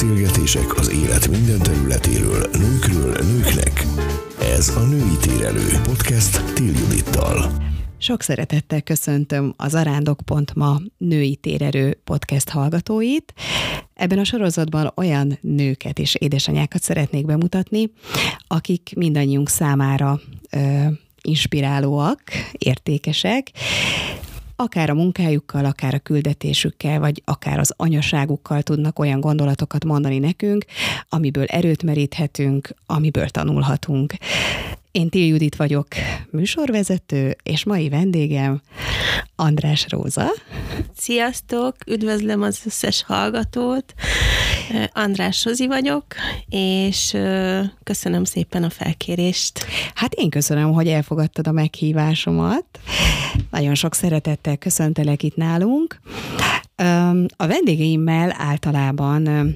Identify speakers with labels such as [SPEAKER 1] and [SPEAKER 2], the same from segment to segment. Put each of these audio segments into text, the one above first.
[SPEAKER 1] Beszélgetések az élet minden területéről, nőkről, nőknek. Ez a Női Térelő Podcast Til Judittal.
[SPEAKER 2] Sok szeretettel köszöntöm az arándok.ma női térerő podcast hallgatóit. Ebben a sorozatban olyan nőket és édesanyákat szeretnék bemutatni, akik mindannyiunk számára ö, inspirálóak, értékesek, akár a munkájukkal, akár a küldetésükkel, vagy akár az anyaságukkal tudnak olyan gondolatokat mondani nekünk, amiből erőt meríthetünk, amiből tanulhatunk. Én Til Judit vagyok, műsorvezető, és mai vendégem András Róza.
[SPEAKER 3] Sziasztok, üdvözlöm az összes hallgatót. András Rozi vagyok, és köszönöm szépen a felkérést.
[SPEAKER 2] Hát én köszönöm, hogy elfogadtad a meghívásomat. Nagyon sok szeretettel köszöntelek itt nálunk. A vendégeimmel általában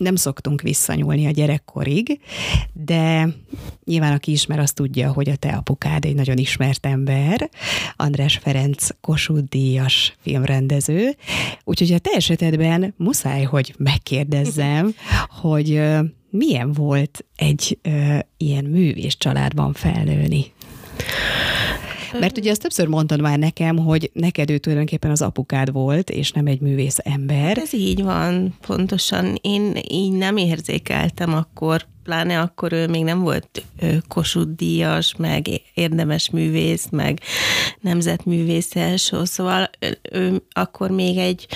[SPEAKER 2] nem szoktunk visszanyúlni a gyerekkorig, de nyilván aki ismer, azt tudja, hogy a te apukád egy nagyon ismert ember, András Ferenc Kossuth díjas filmrendező, úgyhogy a te esetedben muszáj, hogy megkérdezzem, hogy milyen volt egy ö, ilyen művés családban felnőni? Mert ugye azt többször mondtad már nekem, hogy neked ő tulajdonképpen az apukád volt, és nem egy művész ember.
[SPEAKER 3] Ez így van, pontosan. Én így nem érzékeltem akkor, pláne akkor ő még nem volt Kossuth díjas, meg érdemes művész, meg nemzetművészes, szóval ő akkor még egy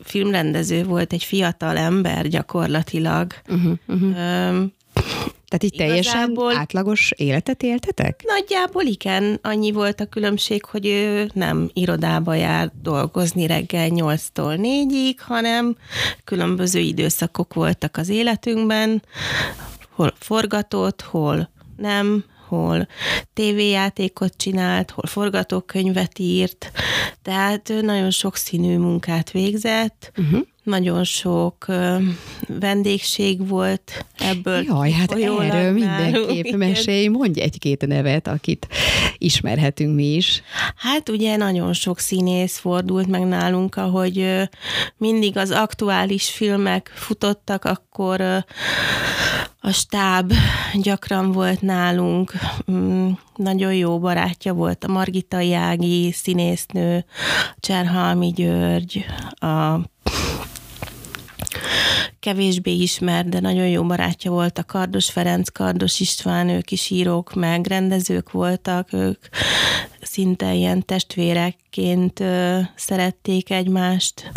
[SPEAKER 3] filmrendező volt, egy fiatal ember gyakorlatilag. Uh-huh, uh-huh.
[SPEAKER 2] Tehát így teljesen átlagos életet éltetek?
[SPEAKER 3] Nagyjából igen. Annyi volt a különbség, hogy ő nem irodába jár dolgozni reggel 8-tól 4-ig, hanem különböző időszakok voltak az életünkben, hol forgatott, hol nem, hol tévéjátékot csinált, hol forgatókönyvet írt, tehát ő nagyon sokszínű munkát végzett, uh-huh nagyon sok ö, vendégség volt ebből.
[SPEAKER 2] Jaj, hát erről mindenképp mesélj, mondj egy-két nevet, akit ismerhetünk mi is.
[SPEAKER 3] Hát ugye nagyon sok színész fordult meg nálunk, ahogy ö, mindig az aktuális filmek futottak, akkor ö, a stáb gyakran volt nálunk, mm, nagyon jó barátja volt a Margita Jági színésznő, Cserhalmi György, a kevésbé ismert, de nagyon jó barátja volt a Kardos Ferenc, Kardos István, ők is írók, meg rendezők voltak, ők szinte ilyen testvérekként szerették egymást.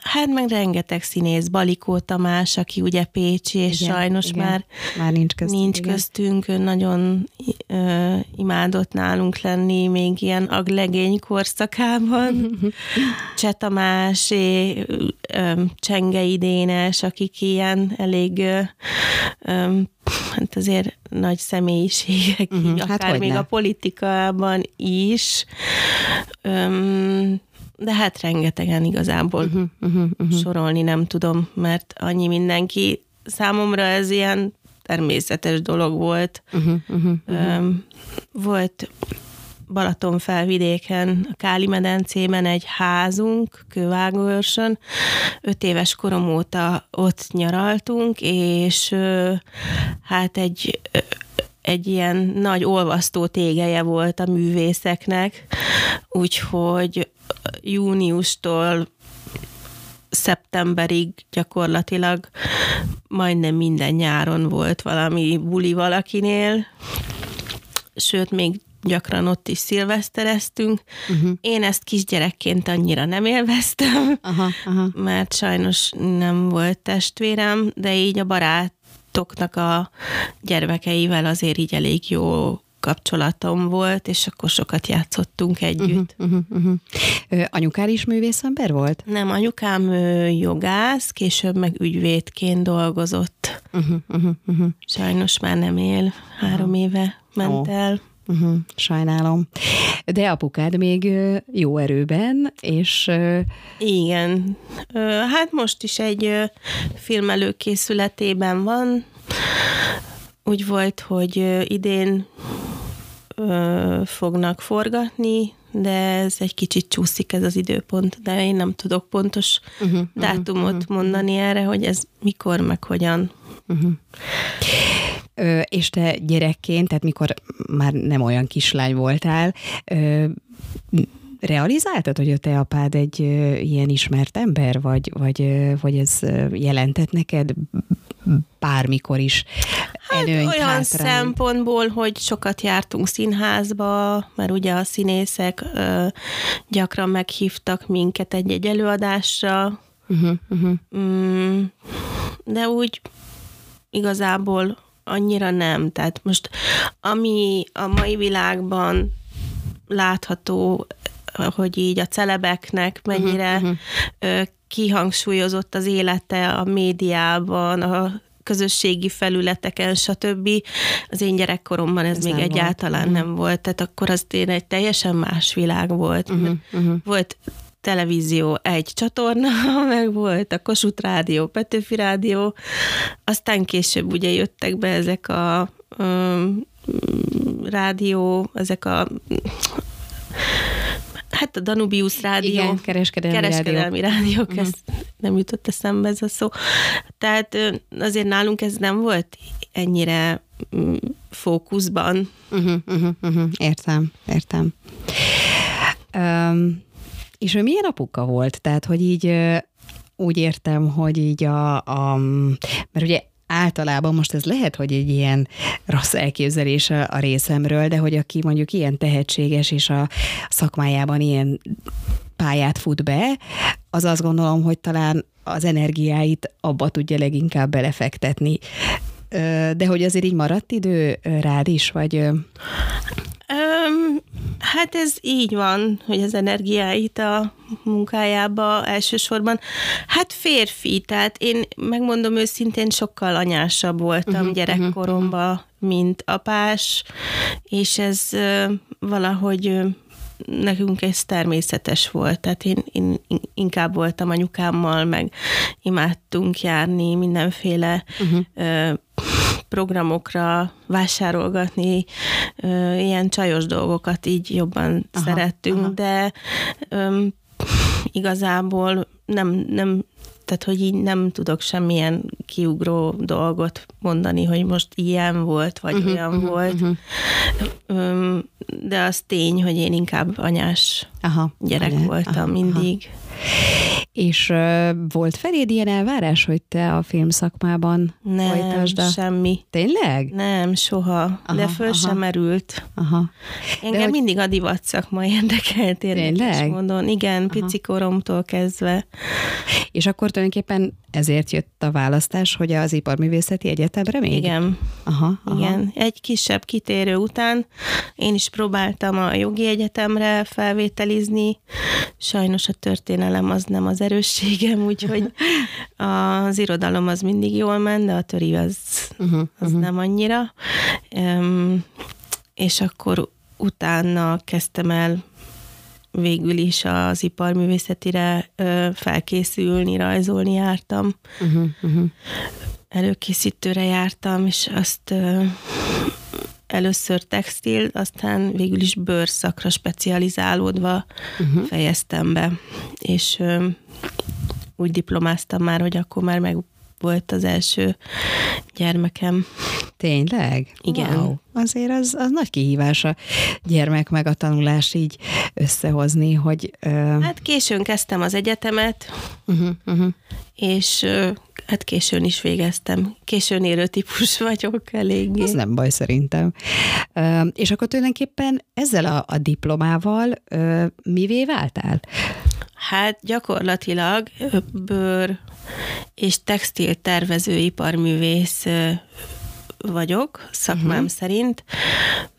[SPEAKER 3] Hát meg rengeteg színész, Balikó Tamás, aki ugye Pécsi, és igen, sajnos igen. már,
[SPEAKER 2] már nincs köztünk.
[SPEAKER 3] Nincs igen. köztünk, nagyon ö, imádott nálunk lenni, még ilyen aglegény korszakában. Cseh Tamás, Csengei Dénes, akik ilyen elég ö, ö, hát azért nagy személyiségek, uh-huh, akár hát még ne. a politikában is. Öm, de hát rengetegen igazából uh-huh, uh-huh, uh-huh. sorolni nem tudom, mert annyi mindenki, számomra ez ilyen természetes dolog volt. Uh-huh, uh-huh, uh-huh. Volt Balaton felvidéken, a Káli medencében egy házunk, Kővágóörsön. Öt éves korom óta ott nyaraltunk, és hát egy egy ilyen nagy olvasztó tégeje volt a művészeknek, úgyhogy júniustól szeptemberig gyakorlatilag majdnem minden nyáron volt valami buli valakinél, sőt, még gyakran ott is szilvesztereztünk. Uh-huh. Én ezt kisgyerekként annyira nem élveztem, aha, aha. mert sajnos nem volt testvérem, de így a barátoknak a gyermekeivel azért így elég jó kapcsolatom volt, és akkor sokat játszottunk együtt. Uh-huh, uh-huh,
[SPEAKER 2] uh-huh. Anyukár is művészember volt?
[SPEAKER 3] Nem, anyukám jogász, később meg ügyvédként dolgozott. Uh-huh, uh-huh, uh-huh. Sajnos már nem él, három uh-huh. éve ment oh. el.
[SPEAKER 2] Uh-huh, sajnálom. De apukád még jó erőben, és...
[SPEAKER 3] Igen. Hát most is egy film előkészületében van. Úgy volt, hogy idén fognak forgatni de ez egy kicsit csúszik ez az időpont, de én nem tudok pontos uh-huh, dátumot uh-huh, mondani erre, hogy ez mikor, meg hogyan. Uh-huh.
[SPEAKER 2] És te gyerekként, tehát mikor már nem olyan kislány voltál, realizáltad, hogy a te apád egy ilyen ismert ember, vagy, vagy, vagy ez jelentett neked bármikor is
[SPEAKER 3] hát előnyt, olyan hátrány. szempontból, hogy sokat jártunk színházba, mert ugye a színészek ö, gyakran meghívtak minket egy-egy előadásra, uh-huh, uh-huh. Mm, de úgy igazából annyira nem. Tehát most ami a mai világban látható, hogy így a celebeknek mennyire uh-huh, uh-huh. kihangsúlyozott az élete a médiában, a közösségi felületeken, stb. Az én gyerekkoromban ez, ez még egyáltalán volt. nem volt, tehát akkor az tényleg egy teljesen más világ volt. Uh-huh, uh-huh. Volt televízió egy csatorna, meg volt a Kossuth Rádió, Petőfi Rádió, aztán később ugye jöttek be ezek a um, rádió, ezek a Hát a Danubius rádió.
[SPEAKER 2] Igen, kereskedelmi,
[SPEAKER 3] kereskedelmi rádió. rádiók, uh-huh. ez nem jutott eszembe ez a szó. Tehát azért nálunk ez nem volt ennyire mm, fókuszban.
[SPEAKER 2] Uh-huh, uh-huh, uh-huh. Értem, értem. Um, és ő milyen apuka volt? Tehát, hogy így úgy értem, hogy így a, a mert ugye általában most ez lehet, hogy egy ilyen rossz elképzelés a részemről, de hogy aki mondjuk ilyen tehetséges és a szakmájában ilyen pályát fut be, az azt gondolom, hogy talán az energiáit abba tudja leginkább belefektetni. De hogy azért így maradt idő rád is, vagy...
[SPEAKER 3] Um, hát ez így van, hogy az energiáit a munkájába elsősorban. Hát férfi, tehát én megmondom őszintén sokkal anyásabb voltam uh-huh, gyerekkoromban, uh-huh. mint apás, és ez uh, valahogy nekünk ez természetes volt, tehát én, én inkább voltam anyukámmal, meg imádtunk járni mindenféle uh-huh programokra vásárolgatni, ilyen csajos dolgokat így jobban aha, szerettünk, aha. de um, igazából nem, nem tehát, hogy így nem tudok semmilyen kiugró dolgot mondani, hogy most ilyen volt, vagy uh-huh, olyan uh-huh, volt. Uh-huh. De az tény, hogy én inkább anyás Aha, gyerek anya, voltam aha, mindig. Aha.
[SPEAKER 2] És uh, volt feléd ilyen elvárás, hogy te a filmszakmában
[SPEAKER 3] nem, folytasd a... semmi.
[SPEAKER 2] Tényleg?
[SPEAKER 3] Nem, soha. Aha, de föl aha. sem merült. Aha. Engem hogy... mindig a divat szakma érdekelt, érdekes mondom. Igen, pici koromtól kezdve.
[SPEAKER 2] És akkor tulajdonképpen ezért jött a választás, hogy az iparművészeti egyetemre még?
[SPEAKER 3] Igen. Aha, aha. Igen. Egy kisebb kitérő után én is próbáltam a jogi egyetemre felvételizni. Sajnos a történelem az nem az erősségem, úgyhogy az irodalom az mindig jól ment, de a töri az, uh-huh, az uh-huh. nem annyira. Um, és akkor utána kezdtem el végül is az iparművészetire felkészülni, rajzolni jártam. Uh-huh, uh-huh. Előkészítőre jártam, és azt először textil, aztán végül is bőrszakra specializálódva uh-huh. fejeztem be. És úgy diplomáztam már, hogy akkor már meg volt az első gyermekem.
[SPEAKER 2] Tényleg?
[SPEAKER 3] Igen. Wow.
[SPEAKER 2] Azért az, az nagy kihívás a gyermek meg a tanulás így összehozni, hogy...
[SPEAKER 3] Uh... Hát későn kezdtem az egyetemet, uh-huh, uh-huh. és uh, hát későn is végeztem. Későn érő típus vagyok eléggé.
[SPEAKER 2] Ez nem baj szerintem. Uh, és akkor tulajdonképpen ezzel a, a diplomával uh, mivé váltál?
[SPEAKER 3] Hát gyakorlatilag bőr és textil tervezőiparművész vagyok, szakmám uh-huh. szerint,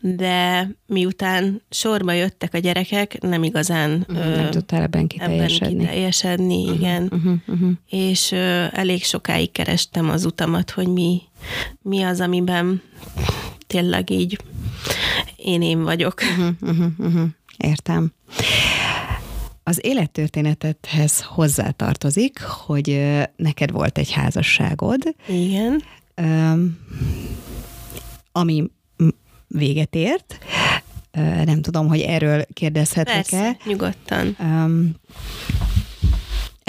[SPEAKER 3] de miután sorba jöttek a gyerekek, nem igazán
[SPEAKER 2] uh-huh. nem tudtál ebben kiteljesedni.
[SPEAKER 3] Ebben kiteljesedni, uh-huh. igen. Uh-huh. Uh-huh. És ö, elég sokáig kerestem az utamat, hogy mi, mi az, amiben tényleg így én én vagyok. Uh-huh.
[SPEAKER 2] Uh-huh. Értem. Az élettörténetedhez hozzátartozik, hogy neked volt egy házasságod.
[SPEAKER 3] Igen.
[SPEAKER 2] Ami véget ért. Nem tudom, hogy erről kérdezhetek-e.
[SPEAKER 3] Persze, nyugodtan.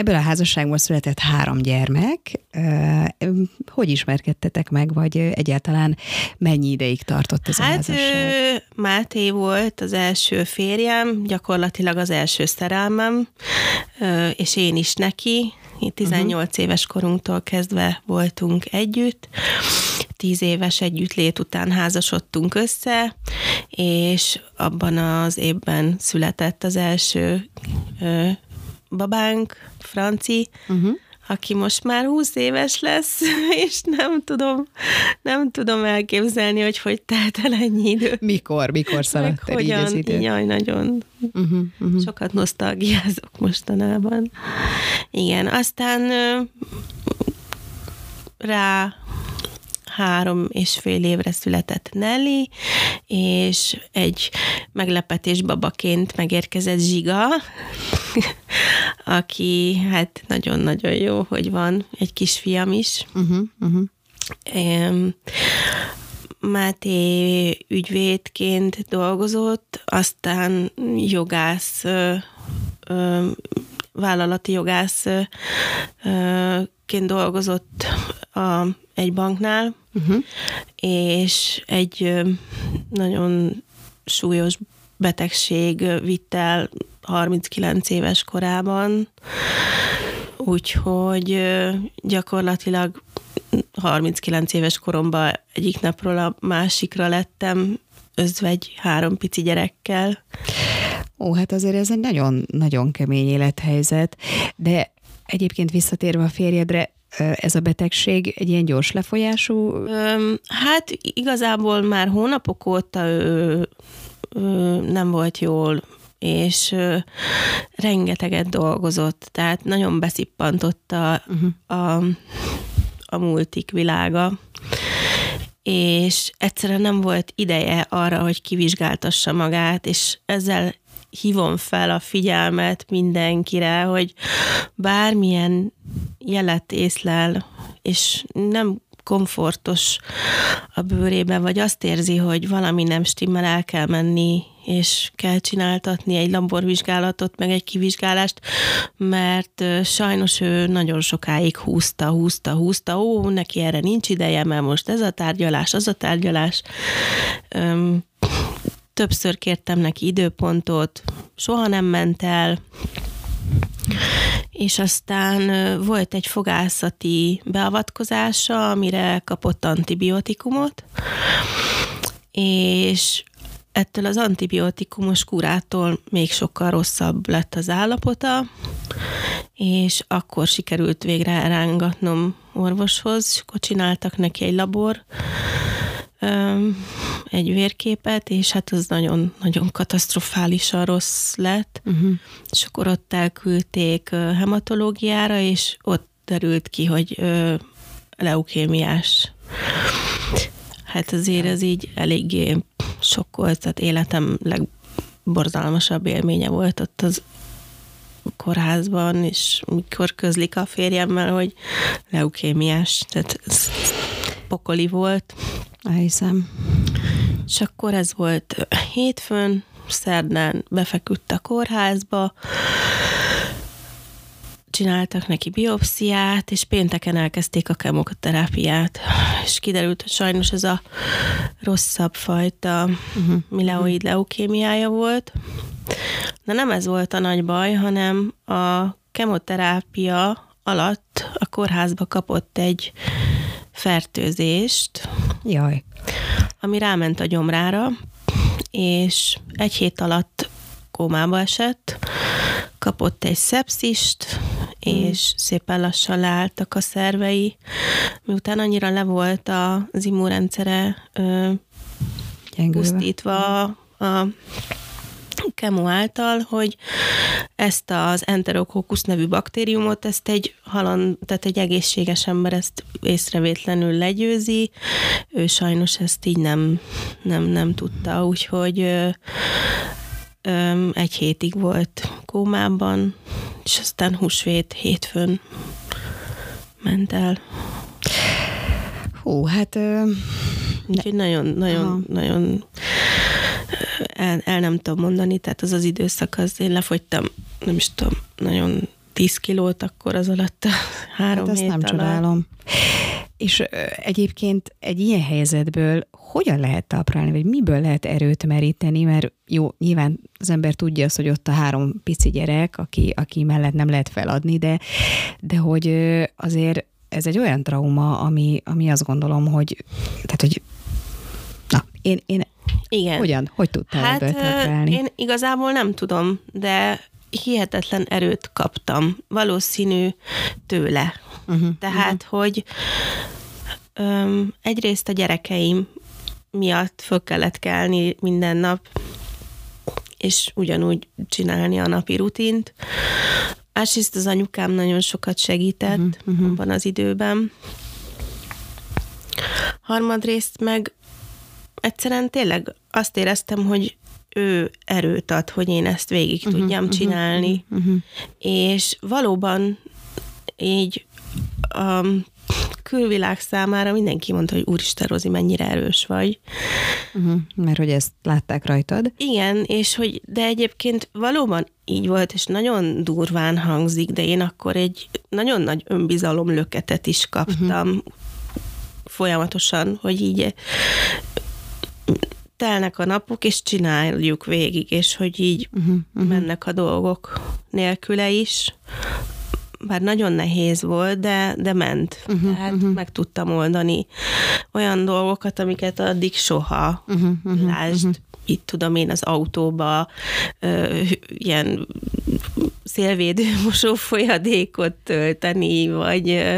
[SPEAKER 2] Ebből a házasságból született három gyermek. Hogy ismerkedtetek meg, vagy egyáltalán mennyi ideig tartott ez hát, a házasság?
[SPEAKER 3] Máté volt az első férjem, gyakorlatilag az első szerelmem, és én is neki. 18 uh-huh. éves korunktól kezdve voltunk együtt. Tíz éves együttlét után házasodtunk össze, és abban az évben született az első babánk, Franci, uh-huh. aki most már 20 éves lesz, és nem tudom, nem tudom elképzelni, hogy hogy telt el ennyi idő.
[SPEAKER 2] Mikor, mikor szaladt el így az idő?
[SPEAKER 3] Jaj, nagyon. Uh-huh, uh-huh. Sokat nosztalgiázok mostanában. Igen, aztán rá három és fél évre született Nelly, és egy meglepetés babaként megérkezett Zsiga, aki hát nagyon-nagyon jó, hogy van egy kisfiam is. Uh-huh, uh-huh. Um, Máté ügyvédként dolgozott, aztán jogász, ö, ö, jogászként dolgozott a egy banknál, uh-huh. és egy nagyon súlyos betegség vitt el 39 éves korában, úgyhogy gyakorlatilag 39 éves koromban egyik napról a másikra lettem özvegy három pici gyerekkel.
[SPEAKER 2] Ó, hát azért ez egy nagyon, nagyon kemény élethelyzet, de egyébként visszatérve a férjedre, ez a betegség egy ilyen gyors lefolyású?
[SPEAKER 3] Hát igazából már hónapok óta ő, ő nem volt jól, és rengeteget dolgozott, tehát nagyon beszippantotta uh-huh. a, a multik világa és egyszerűen nem volt ideje arra, hogy kivizsgáltassa magát, és ezzel hívom fel a figyelmet mindenkire, hogy bármilyen jelet észlel, és nem komfortos a bőrében, vagy azt érzi, hogy valami nem stimmel, el kell menni, és kell csináltatni egy laborvizsgálatot, meg egy kivizsgálást, mert sajnos ő nagyon sokáig húzta, húzta, húzta, ó, neki erre nincs ideje, mert most ez a tárgyalás, az a tárgyalás. Többször kértem neki időpontot, soha nem ment el, és aztán volt egy fogászati beavatkozása, amire kapott antibiotikumot, és ettől az antibiotikumos kurától még sokkal rosszabb lett az állapota, és akkor sikerült végre elrángatnom orvoshoz, és akkor csináltak neki egy labor egy vérképet, és hát az nagyon-nagyon katasztrofálisan rossz lett, uh-huh. és akkor ott elküldték hematológiára, és ott derült ki, hogy leukémiás. Hát azért ez így eléggé sokkolt, tehát életem legborzalmasabb élménye volt ott az kórházban, és mikor közlik a férjemmel, hogy leukémiás, tehát ez pokoli volt.
[SPEAKER 2] Elhiszem.
[SPEAKER 3] És akkor ez volt hétfőn, szerdán befeküdt a kórházba, csináltak neki biopsziát, és pénteken elkezdték a kemoterápiát. És kiderült, hogy sajnos ez a rosszabb fajta uh-huh. mileoid leukémiája volt. De nem ez volt a nagy baj, hanem a kemoterápia alatt a kórházba kapott egy fertőzést,
[SPEAKER 2] Jaj.
[SPEAKER 3] ami ráment a gyomrára, és egy hét alatt kómába esett, kapott egy szepszist, és szépen lassan leálltak a szervei, miután annyira le volt az immunrendszere pusztítva a kemo által, hogy ezt az enterokokusz nevű baktériumot, ezt egy halon, tehát egy egészséges ember ezt észrevétlenül legyőzi, ő sajnos ezt így nem, nem, nem tudta, úgyhogy ö, ö, egy hétig volt kómában, és aztán húsvét hétfőn ment el.
[SPEAKER 2] Hú, hát... Ö,
[SPEAKER 3] Úgyhogy nagyon, nagyon, nagyon el, el nem tudom mondani, tehát az az időszak, az én lefogytam, nem is tudom, nagyon 10 kilót akkor az alatt a három
[SPEAKER 2] hát ezt
[SPEAKER 3] hét
[SPEAKER 2] nem
[SPEAKER 3] alatt.
[SPEAKER 2] csodálom. És egyébként egy ilyen helyzetből hogyan lehet talprálni, vagy miből lehet erőt meríteni, mert jó, nyilván az ember tudja azt, hogy ott a három pici gyerek, aki, aki mellett nem lehet feladni, de, de hogy azért ez egy olyan trauma, ami, ami azt gondolom, hogy, tehát, hogy na, én, én
[SPEAKER 3] Igen.
[SPEAKER 2] hogyan, hogy tudtál
[SPEAKER 3] Hát
[SPEAKER 2] ebből
[SPEAKER 3] én igazából nem tudom, de hihetetlen erőt kaptam. Valószínű tőle.
[SPEAKER 2] Uh-huh.
[SPEAKER 3] Tehát, hogy öm, egyrészt a gyerekeim miatt föl kellett kelni minden nap, és ugyanúgy csinálni a napi rutint. Másrészt az anyukám nagyon sokat segített uh-huh, uh-huh. abban az időben. Harmadrészt meg egyszerűen tényleg azt éreztem, hogy ő erőt ad, hogy én ezt végig uh-huh, tudjam uh-huh, csinálni.
[SPEAKER 2] Uh-huh.
[SPEAKER 3] És valóban így a külvilág számára mindenki mondta, hogy úristen, Rozi, mennyire erős vagy.
[SPEAKER 2] Uh-huh. Mert hogy ezt látták rajtad.
[SPEAKER 3] Igen, és hogy, de egyébként valóban így volt, és nagyon durván hangzik, de én akkor egy nagyon nagy önbizalom löketet is kaptam uh-huh. folyamatosan, hogy így telnek a napok, és csináljuk végig, és hogy így uh-huh, uh-huh. mennek a dolgok nélküle is. Bár nagyon nehéz volt, de, de ment. Uh-huh, Tehát uh-huh. meg tudtam oldani olyan dolgokat, amiket addig soha. Uh-huh, uh-huh, Lásd, uh-huh. itt tudom én az autóba ö, ilyen szélvédő mosófolyadékot tölteni, vagy ö,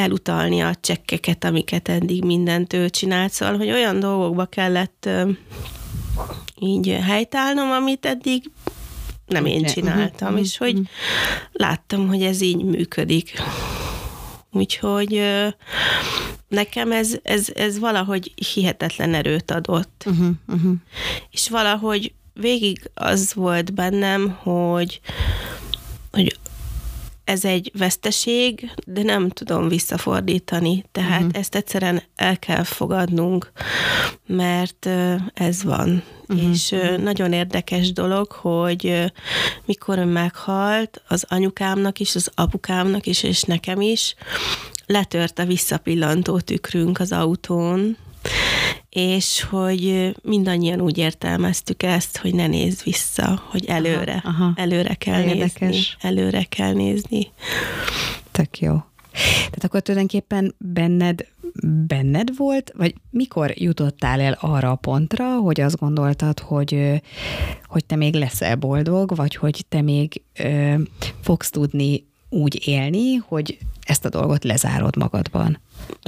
[SPEAKER 3] elutalni a csekkeket, amiket eddig mindent ő csinált, szóval, hogy olyan dolgokba kellett így helytállnom, amit eddig nem én csináltam, uh-huh, és hogy láttam, hogy ez így működik. Úgyhogy nekem ez, ez, ez valahogy hihetetlen erőt adott. Uh-huh, uh-huh. És valahogy végig az volt bennem, hogy, hogy ez egy veszteség, de nem tudom visszafordítani. Tehát uh-huh. ezt egyszerűen el kell fogadnunk, mert ez van. Uh-huh. És nagyon érdekes dolog, hogy mikor ő meghalt, az anyukámnak is, az apukámnak is, és nekem is, letört a visszapillantó tükrünk az autón, és hogy mindannyian úgy értelmeztük ezt, hogy ne nézz vissza, hogy előre, aha, aha. előre kell Érdekes. nézni. Előre kell nézni.
[SPEAKER 2] Tök jó. Tehát akkor tulajdonképpen benned, benned volt, vagy mikor jutottál el arra a pontra, hogy azt gondoltad, hogy, hogy te még leszel boldog, vagy hogy te még ö, fogsz tudni úgy élni, hogy ezt a dolgot lezárod magadban?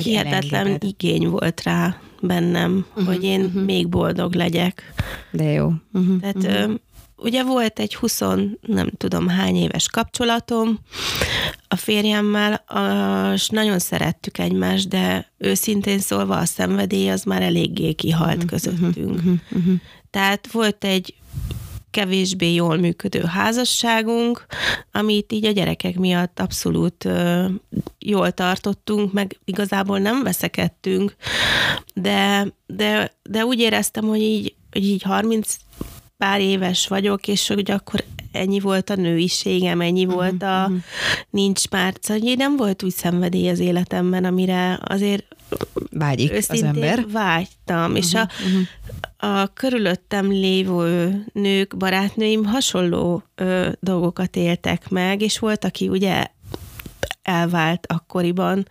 [SPEAKER 3] Hihetetlen igény volt rá bennem, uh-huh, hogy én uh-huh. még boldog legyek.
[SPEAKER 2] De jó.
[SPEAKER 3] Uh-huh, Tehát uh-huh. ugye volt egy 20, nem tudom hány éves kapcsolatom a férjemmel, és nagyon szerettük egymást, de őszintén szólva a szenvedély az már eléggé kihalt uh-huh, közöttünk. Uh-huh, uh-huh. Tehát volt egy kevésbé jól működő házasságunk, amit így a gyerekek miatt abszolút ö, jól tartottunk, meg igazából nem veszekedtünk, de, de, de úgy éreztem, hogy így, hogy így 30 pár éves vagyok, és hogy akkor ennyi volt a nőiségem, ennyi uh-huh, volt a uh-huh. nincs már, szóval nem volt úgy szenvedély az életemben, amire azért
[SPEAKER 2] vágyik az ember.
[SPEAKER 3] vágytam, uh-huh, és a, uh-huh a körülöttem lévő nők, barátnőim hasonló ö, dolgokat éltek meg, és volt, aki ugye elvált akkoriban.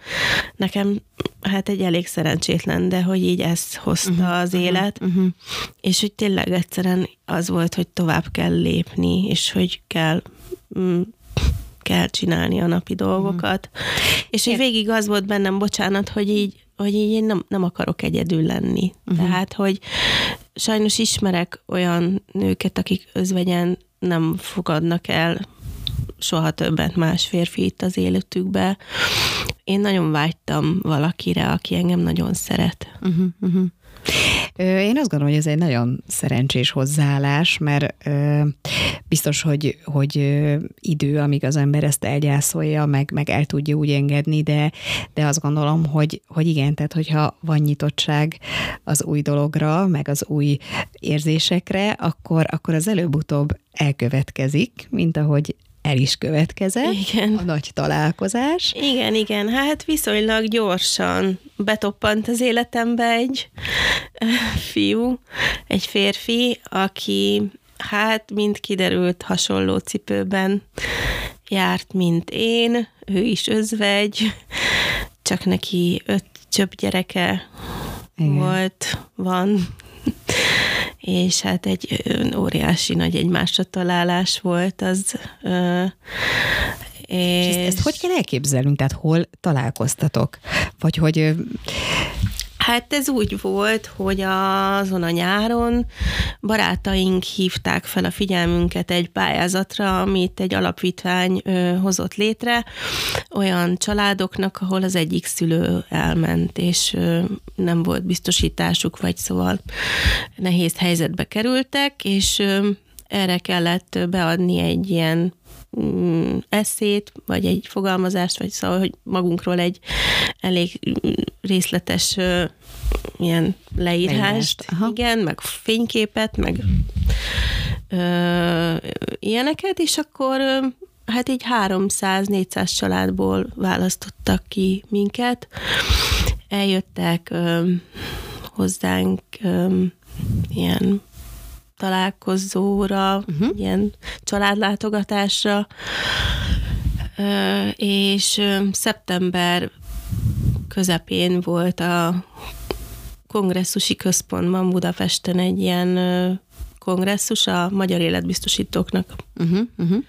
[SPEAKER 3] Nekem hát egy elég szerencsétlen, de hogy így ezt hozta uh-huh, az élet, uh-huh. és hogy tényleg egyszerűen az volt, hogy tovább kell lépni, és hogy kell mm, kell csinálni a napi dolgokat. Uh-huh. És hogy végig az volt bennem, bocsánat, hogy így hogy így én nem, nem akarok egyedül lenni. Uh-huh. Tehát, hogy sajnos ismerek olyan nőket, akik özvegyen nem fogadnak el soha többet más férfi itt az életükbe. Én nagyon vágytam valakire, aki engem nagyon szeret. Uh-huh, uh-huh.
[SPEAKER 2] Én azt gondolom, hogy ez egy nagyon szerencsés hozzáállás, mert biztos, hogy, hogy idő, amíg az ember ezt elgyászolja, meg, meg el tudja úgy engedni, de, de azt gondolom, hogy, hogy igen, tehát hogyha van nyitottság az új dologra, meg az új érzésekre, akkor, akkor az előbb-utóbb elkövetkezik, mint ahogy el is következett igen. a nagy találkozás.
[SPEAKER 3] Igen, igen, hát viszonylag gyorsan betoppant az életembe egy fiú, egy férfi, aki hát mind kiderült hasonló cipőben járt, mint én, ő is özvegy, csak neki öt csöpp gyereke Igen. volt, van, és hát egy óriási nagy egymásra találás volt az.
[SPEAKER 2] És, és ezt, ezt hogy kell elképzelnünk? Tehát hol találkoztatok? Vagy hogy
[SPEAKER 3] Hát ez úgy volt, hogy azon a nyáron barátaink hívták fel a figyelmünket egy pályázatra, amit egy alapítvány hozott létre, olyan családoknak, ahol az egyik szülő elment, és nem volt biztosításuk, vagy szóval nehéz helyzetbe kerültek, és erre kellett beadni egy ilyen mm, eszét, vagy egy fogalmazást, vagy szóval, hogy magunkról egy elég részletes ilyen leírást, igen, meg fényképet, meg ö, ilyeneket, és akkor hát így 300-400 családból választottak ki minket. Eljöttek ö, hozzánk ö, ilyen találkozóra, uh-huh. ilyen családlátogatásra, és szeptember közepén volt a kongresszusi központban Budapesten egy ilyen kongresszus a magyar életbiztosítóknak. Uh-huh, uh-huh.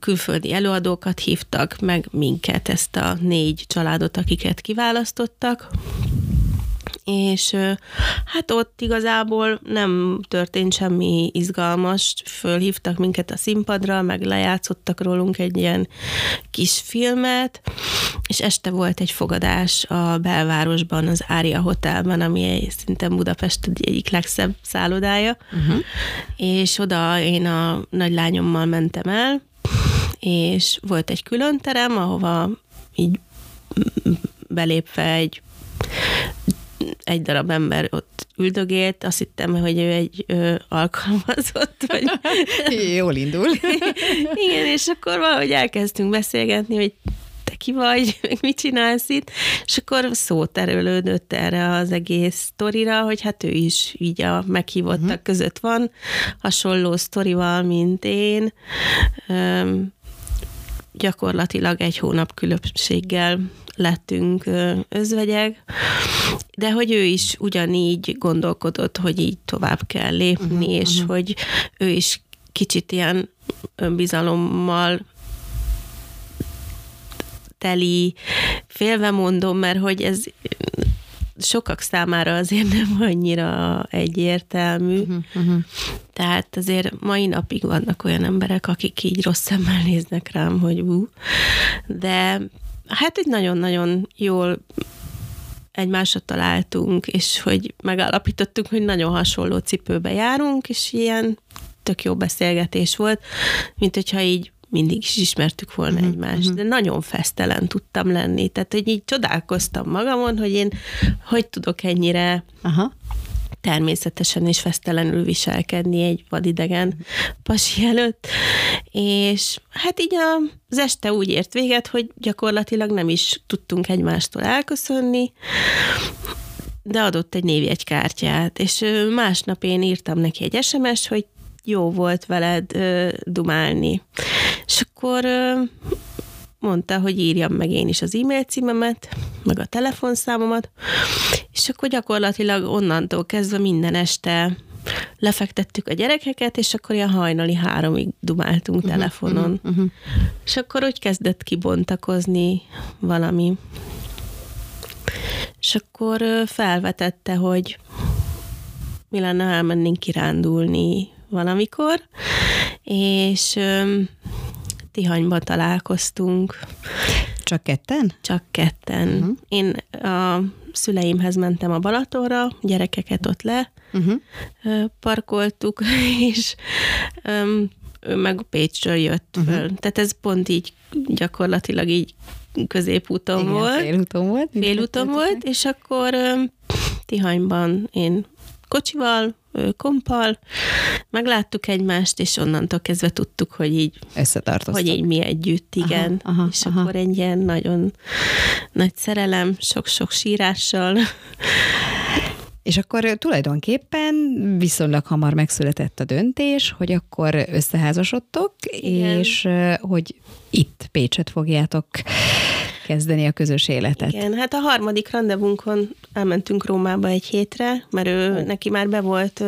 [SPEAKER 3] Külföldi előadókat hívtak, meg minket, ezt a négy családot, akiket kiválasztottak és hát ott igazából nem történt semmi izgalmas, fölhívtak minket a színpadra, meg lejátszottak rólunk egy ilyen kis filmet, és este volt egy fogadás a belvárosban, az Ária Hotelben, ami szinte Budapest egyik legszebb szállodája, uh-huh. és oda én a nagylányommal mentem el, és volt egy külön terem, ahova így belépve egy egy darab ember ott üldögélt, azt hittem, hogy ő egy ö, alkalmazott. Vagy...
[SPEAKER 2] Jól indul.
[SPEAKER 3] Igen, és akkor valahogy elkezdtünk beszélgetni, hogy te ki vagy, meg mit csinálsz itt, és akkor szó terülődött erre az egész sztorira, hogy hát ő is így a meghívottak uh-huh. között van, hasonló sztorival, mint én. Üm, gyakorlatilag egy hónap különbséggel lettünk özvegyek, de hogy ő is ugyanígy gondolkodott, hogy így tovább kell lépni, uh-huh, és uh-huh. hogy ő is kicsit ilyen önbizalommal teli, félve mondom, mert hogy ez sokak számára azért nem annyira egyértelmű. Uh-huh, uh-huh. Tehát azért mai napig vannak olyan emberek, akik így rossz szemmel néznek rám, hogy ú, de hát egy nagyon-nagyon jól egymásra találtunk, és hogy megállapítottuk, hogy nagyon hasonló cipőbe járunk, és ilyen tök jó beszélgetés volt, mint hogyha így mindig is ismertük volna uh-huh, egymást, uh-huh. de nagyon fesztelen tudtam lenni. Tehát, hogy így csodálkoztam magamon, hogy én hogy tudok ennyire Aha természetesen és fesztelenül viselkedni egy vadidegen pasi előtt, és hát így az este úgy ért véget, hogy gyakorlatilag nem is tudtunk egymástól elköszönni, de adott egy névjegykártyát, és másnap én írtam neki egy SMS, hogy jó volt veled dumálni. És akkor mondta, hogy írjam meg én is az e-mail címemet, meg a telefonszámomat, és akkor gyakorlatilag onnantól kezdve minden este lefektettük a gyerekeket, és akkor ilyen hajnali háromig dumáltunk uh-huh, telefonon. Uh-huh, uh-huh. És akkor úgy kezdett kibontakozni valami. És akkor felvetette, hogy mi lenne, ha elmennénk kirándulni valamikor, és Tihanyban találkoztunk.
[SPEAKER 2] Csak ketten?
[SPEAKER 3] Csak ketten. Uh-huh. Én a szüleimhez mentem a Balatonra, gyerekeket ott le uh-huh. parkoltuk, és um, ő meg Pécsről jött uh-huh. föl. Tehát ez pont így gyakorlatilag így középúton Igen, volt.
[SPEAKER 2] Félúton volt.
[SPEAKER 3] Félúton volt, és akkor um, Tihanyban én kocsival, kompal, megláttuk egymást, és onnantól kezdve tudtuk, hogy így hogy így mi együtt, igen. Aha, aha, és aha. akkor egy ilyen nagyon nagy szerelem, sok-sok sírással.
[SPEAKER 2] És akkor tulajdonképpen viszonylag hamar megszületett a döntés, hogy akkor összeházasodtok, Igen. és hogy itt Pécset fogjátok kezdeni a közös életet.
[SPEAKER 3] Igen, hát a harmadik randevunkon elmentünk Rómába egy hétre, mert ő, neki már be volt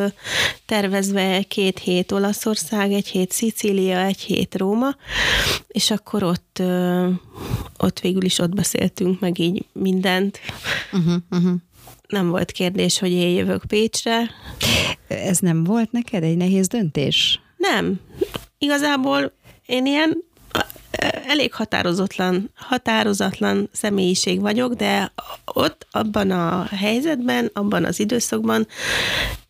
[SPEAKER 3] tervezve két hét Olaszország, egy hét Szicília, egy hét Róma, és akkor ott, ott végül is ott beszéltünk meg így mindent. Uh-huh, uh-huh. Nem volt kérdés, hogy én jövök Pécsre.
[SPEAKER 2] Ez nem volt neked egy nehéz döntés?
[SPEAKER 3] Nem. Igazából én ilyen elég határozatlan, határozatlan személyiség vagyok, de ott, abban a helyzetben, abban az időszakban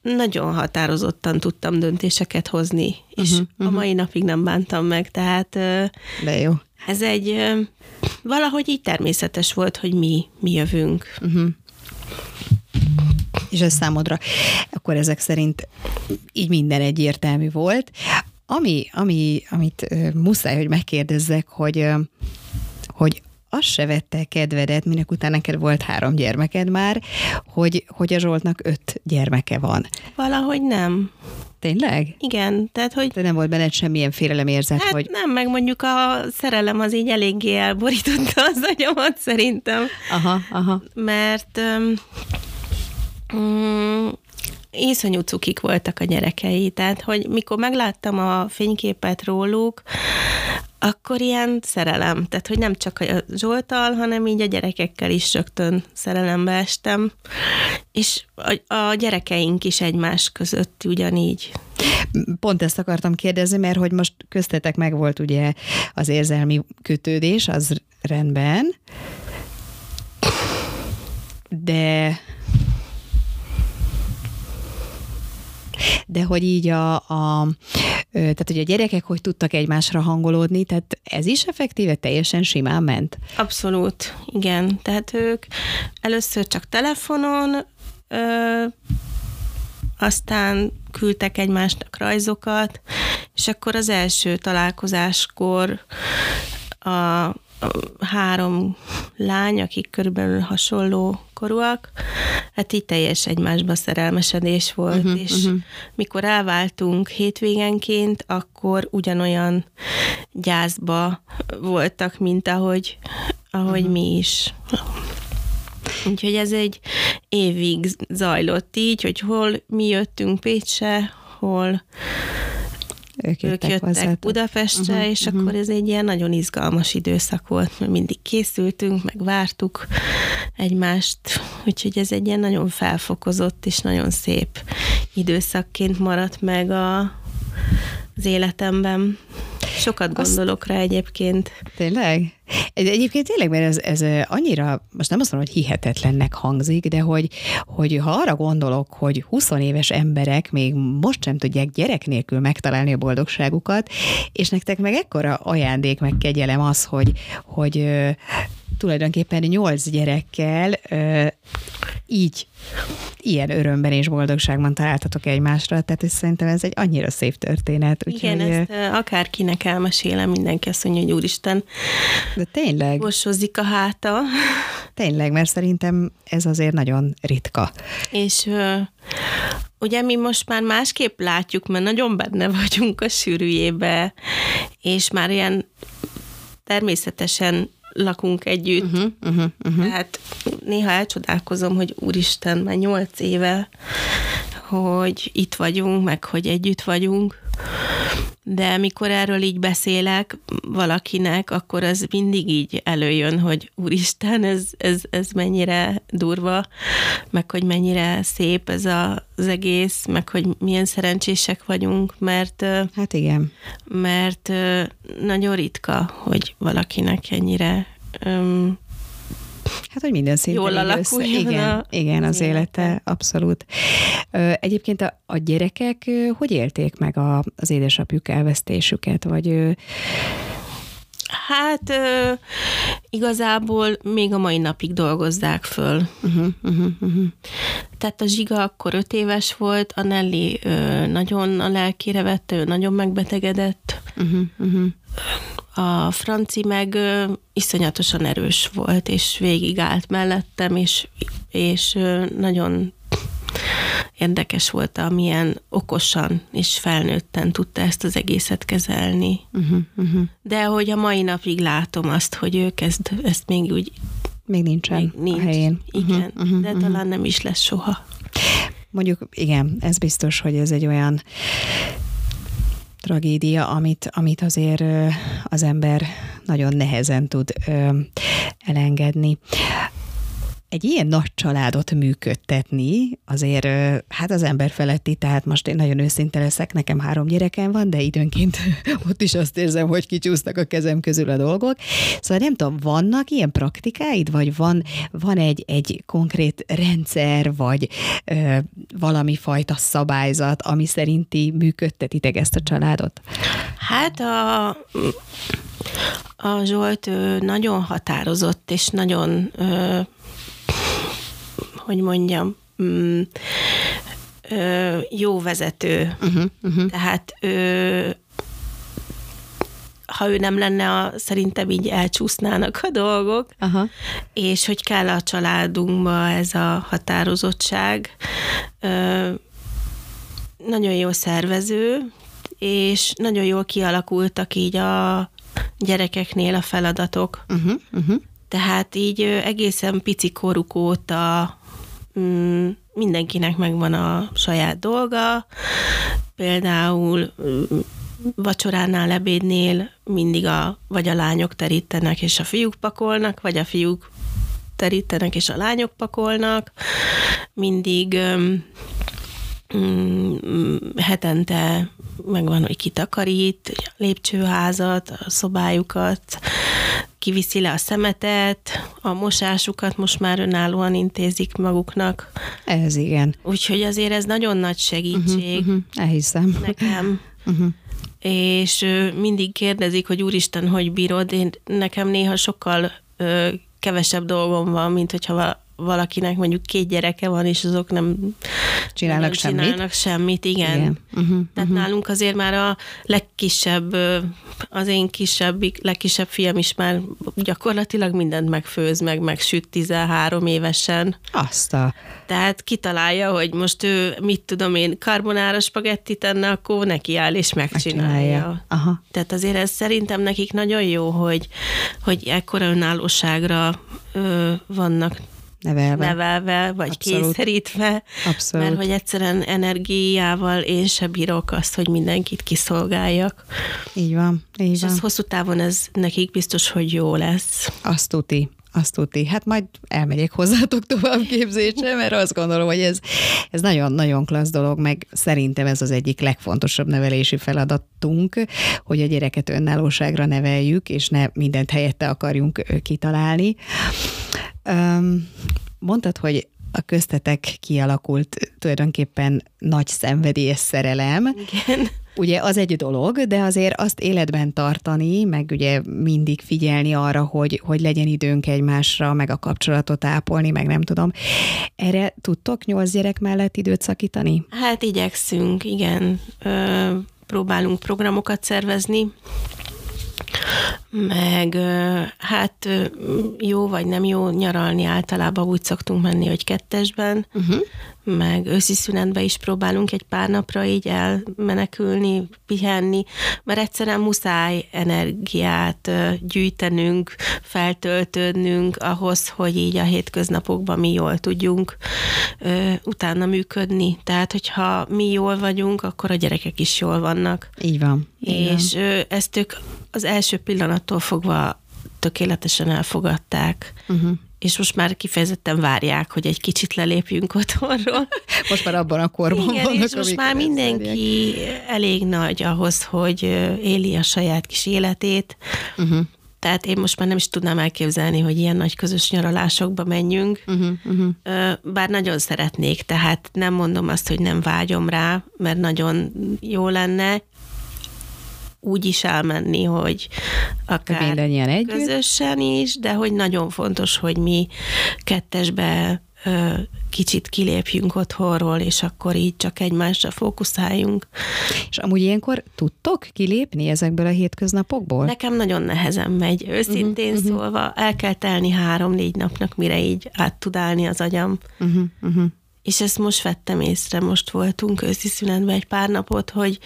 [SPEAKER 3] nagyon határozottan tudtam döntéseket hozni, és uh-huh, uh-huh. a mai napig nem bántam meg, tehát
[SPEAKER 2] de jó.
[SPEAKER 3] ez egy valahogy így természetes volt, hogy mi, mi jövünk. Uh-huh.
[SPEAKER 2] És ez számodra, akkor ezek szerint így minden egyértelmű volt. Ami, ami, amit muszáj, hogy megkérdezzek, hogy, hogy azt se vette kedvedet, minek után neked volt három gyermeked már, hogy, hogy a Zsoltnak öt gyermeke van.
[SPEAKER 3] Valahogy nem.
[SPEAKER 2] Tényleg?
[SPEAKER 3] Igen, tehát hogy...
[SPEAKER 2] De nem volt benned semmilyen félelemérzet,
[SPEAKER 3] hát
[SPEAKER 2] hogy...
[SPEAKER 3] nem, meg mondjuk a szerelem az így eléggé elborította az agyamat szerintem.
[SPEAKER 2] Aha, aha.
[SPEAKER 3] Mert um, iszonyú cukik voltak a gyerekei, tehát hogy mikor megláttam a fényképet róluk, akkor ilyen szerelem, tehát hogy nem csak a Zsoltal, hanem így a gyerekekkel is rögtön szerelembe estem, és a, a gyerekeink is egymás között ugyanígy.
[SPEAKER 2] Pont ezt akartam kérdezni, mert hogy most köztetek meg volt ugye az érzelmi kötődés, az rendben, de de hogy így a, a tehát hogy a gyerekek hogy tudtak egymásra hangolódni, tehát ez is effektíve teljesen simán ment?
[SPEAKER 3] Abszolút, igen. Tehát ők először csak telefonon, ö, aztán küldtek egymásnak rajzokat, és akkor az első találkozáskor a három lány, akik körülbelül hasonló korúak, hát így teljes egymásba szerelmesedés volt, uh-huh, és uh-huh. mikor elváltunk hétvégenként, akkor ugyanolyan gyászba voltak, mint ahogy, ahogy uh-huh. mi is. Úgyhogy ez egy évig zajlott így, hogy hol mi jöttünk Pécsre, hol ők jöttek, ők jöttek hozzátok. Budapestre, uh-huh, és uh-huh. akkor ez egy ilyen nagyon izgalmas időszak volt, mert mindig készültünk, meg vártuk egymást, úgyhogy ez egy ilyen nagyon felfokozott és nagyon szép időszakként maradt meg a, az életemben. Sokat gondolok Azt... rá egyébként.
[SPEAKER 2] Tényleg? Egyébként tényleg, mert ez, ez annyira, most nem azt mondom, hogy hihetetlennek hangzik, de hogy, hogy ha arra gondolok, hogy 20 éves emberek még most sem tudják gyerek nélkül megtalálni a boldogságukat, és nektek meg ekkora ajándék, meg kegyelem az, hogy, hogy tulajdonképpen nyolc gyerekkel így ilyen örömben és boldogságban találtatok egymásra, tehát ez szerintem ez egy annyira szép történet.
[SPEAKER 3] Igen, hogy, ezt akárkinek elmesélem, mindenki azt mondja, hogy úristen,
[SPEAKER 2] de tényleg.
[SPEAKER 3] Bosozik a háta.
[SPEAKER 2] Tényleg, mert szerintem ez azért nagyon ritka.
[SPEAKER 3] És ugye mi most már másképp látjuk, mert nagyon benne vagyunk a sűrűjébe, és már ilyen természetesen lakunk együtt. Uh-huh, uh-huh, uh-huh. Tehát néha elcsodálkozom, hogy úristen, már nyolc éve, hogy itt vagyunk, meg hogy együtt vagyunk, de mikor erről így beszélek valakinek, akkor az mindig így előjön, hogy úristen, ez, ez, ez mennyire durva, meg hogy mennyire szép ez a, az egész, meg hogy milyen szerencsések vagyunk, mert
[SPEAKER 2] hát igen.
[SPEAKER 3] Mert nagyon ritka, hogy valakinek ennyire öm,
[SPEAKER 2] Hát, hogy minden szinten
[SPEAKER 3] Jól
[SPEAKER 2] így össze-
[SPEAKER 3] alakuljon
[SPEAKER 2] Igen,
[SPEAKER 3] a-
[SPEAKER 2] igen, az
[SPEAKER 3] az élete.
[SPEAKER 2] abszolút. Egyébként a, a gyerekek hogy élték meg a, az édesapjuk elvesztésüket, vagy
[SPEAKER 3] Hát ö, igazából még a mai napig dolgozzák föl.
[SPEAKER 2] uh-huh, uh-huh, uh-huh.
[SPEAKER 3] Tehát a Zsiga akkor öt éves volt, a Nelly ö, nagyon a lelkére vette, ő nagyon megbetegedett.
[SPEAKER 2] Uh-huh, uh-huh.
[SPEAKER 3] A Franci meg ö, iszonyatosan erős volt, és végigállt mellettem, és, és ö, nagyon érdekes volt, amilyen okosan és felnőtten tudta ezt az egészet kezelni.
[SPEAKER 2] Uh-huh, uh-huh.
[SPEAKER 3] De hogy a mai napig látom azt, hogy ő kezd ezt még úgy
[SPEAKER 2] Még nincsen
[SPEAKER 3] még nincs.
[SPEAKER 2] a helyén.
[SPEAKER 3] Igen,
[SPEAKER 2] Uh-huh, uh-huh,
[SPEAKER 3] de talán nem is lesz soha.
[SPEAKER 2] Mondjuk igen, ez biztos, hogy ez egy olyan tragédia, amit, amit azért az ember nagyon nehezen tud elengedni. Egy ilyen nagy családot működtetni azért, hát az ember feletti, tehát most én nagyon őszinte leszek, nekem három gyerekem van, de időnként ott is azt érzem, hogy kicsúsznak a kezem közül a dolgok. Szóval nem tudom, vannak ilyen praktikáid, vagy van, van egy, egy konkrét rendszer, vagy ö, valami fajta szabályzat, ami szerinti működtetitek ezt a családot?
[SPEAKER 3] Hát a, a Zsolt ő nagyon határozott, és nagyon, ö, hogy mondjam, mm, ö, jó vezető.
[SPEAKER 2] Uh-huh, uh-huh.
[SPEAKER 3] Tehát ő, ha ő nem lenne, a, szerintem így elcsúsznának a dolgok,
[SPEAKER 2] Aha.
[SPEAKER 3] és hogy kell a családunkba ez a határozottság. Ö, nagyon jó szervező, és nagyon jól kialakultak így a gyerekeknél a feladatok.
[SPEAKER 2] Uh-huh, uh-huh.
[SPEAKER 3] Tehát így ö, egészen pici koruk óta mm, mindenkinek megvan a saját dolga. Például mm, vacsoránál, ebédnél mindig a, vagy a lányok terítenek, és a fiúk pakolnak, vagy a fiúk terítenek, és a lányok pakolnak. Mindig mm, hetente megvan, hogy kitakarít a lépcsőházat, a szobájukat, kiviszi le a szemetet, a mosásukat most már önállóan intézik maguknak.
[SPEAKER 2] Ez igen.
[SPEAKER 3] Úgyhogy azért ez nagyon nagy segítség
[SPEAKER 2] Uh-huh. Elhiszem.
[SPEAKER 3] nekem.
[SPEAKER 2] Uh-huh.
[SPEAKER 3] És mindig kérdezik, hogy úristen, hogy bírod. Én, nekem néha sokkal ö, kevesebb dolgom van, mint hogyha valakinek mondjuk két gyereke van, és azok nem
[SPEAKER 2] Csinálnak
[SPEAKER 3] nem
[SPEAKER 2] semmit.
[SPEAKER 3] csinálnak semmit. Igen.
[SPEAKER 2] Igen. Uh-huh.
[SPEAKER 3] Tehát nálunk azért már a legkisebb, az én kisebbik, legkisebb fiam is már gyakorlatilag mindent megfőz, meg megsüt 13 évesen.
[SPEAKER 2] Azt a...
[SPEAKER 3] Tehát kitalálja, hogy most ő, mit tudom én, karbonára spagettit tenne, akkor neki áll és megcsinálja.
[SPEAKER 2] Megcsinálja. Aha.
[SPEAKER 3] Tehát azért ez szerintem nekik nagyon jó, hogy, hogy ekkora önállóságra ö, vannak
[SPEAKER 2] Nevelve.
[SPEAKER 3] nevelve, vagy
[SPEAKER 2] Abszolút.
[SPEAKER 3] kényszerítve,
[SPEAKER 2] Abszolút.
[SPEAKER 3] mert hogy egyszerűen energiával én se bírok azt, hogy mindenkit kiszolgáljak.
[SPEAKER 2] Így van. Így
[SPEAKER 3] És
[SPEAKER 2] van.
[SPEAKER 3] az hosszú távon ez nekik biztos, hogy jó lesz.
[SPEAKER 2] Azt tuti. Azt tuti. Hát majd elmegyek hozzátok tovább képzésre, mert azt gondolom, hogy ez, ez nagyon-nagyon klassz dolog, meg szerintem ez az egyik legfontosabb nevelési feladatunk, hogy a gyereket önállóságra neveljük, és ne mindent helyette akarjunk kitalálni. Mondtad, hogy a köztetek kialakult tulajdonképpen nagy szenvedélyes szerelem.
[SPEAKER 3] Igen.
[SPEAKER 2] Ugye az egy dolog, de azért azt életben tartani, meg ugye mindig figyelni arra, hogy, hogy legyen időnk egymásra, meg a kapcsolatot ápolni, meg nem tudom. Erre tudtok nyolc gyerek mellett időt szakítani?
[SPEAKER 3] Hát igyekszünk, igen. Ö, próbálunk programokat szervezni, meg hát jó vagy nem jó nyaralni általában úgy szoktunk menni, hogy kettesben, uh-huh. meg őszi szünetben is próbálunk egy pár napra így elmenekülni, pihenni, mert egyszerűen muszáj energiát gyűjtenünk, feltöltődnünk ahhoz, hogy így a hétköznapokban mi jól tudjunk utána működni. Tehát, hogyha mi jól vagyunk, akkor a gyerekek is jól vannak.
[SPEAKER 2] Így van. Így van.
[SPEAKER 3] És ö, ezt ők az első pillanattól fogva tökéletesen elfogadták. Uh-huh. És most már kifejezetten várják, hogy egy kicsit lelépjünk otthonról.
[SPEAKER 2] Most már abban a korban
[SPEAKER 3] Igen,
[SPEAKER 2] vannak,
[SPEAKER 3] és most már mindenki elég nagy ahhoz, hogy éli a saját kis életét.
[SPEAKER 2] Uh-huh.
[SPEAKER 3] Tehát én most már nem is tudnám elképzelni, hogy ilyen nagy közös nyaralásokba menjünk, uh-huh, uh-huh. bár nagyon szeretnék, tehát nem mondom azt, hogy nem vágyom rá, mert nagyon jó lenne, úgy is elmenni, hogy akár
[SPEAKER 2] együtt.
[SPEAKER 3] közösen is, de hogy nagyon fontos, hogy mi kettesbe kicsit kilépjünk otthonról, és akkor így csak egymásra fókuszáljunk.
[SPEAKER 2] És amúgy ilyenkor tudtok kilépni ezekből a hétköznapokból?
[SPEAKER 3] Nekem nagyon nehezen megy, őszintén uh-huh, szólva. El kell telni három-négy napnak, mire így át tud állni az agyam. Uh-huh, uh-huh. És ezt most vettem észre, most voltunk őszi szünetben egy pár napot, hogy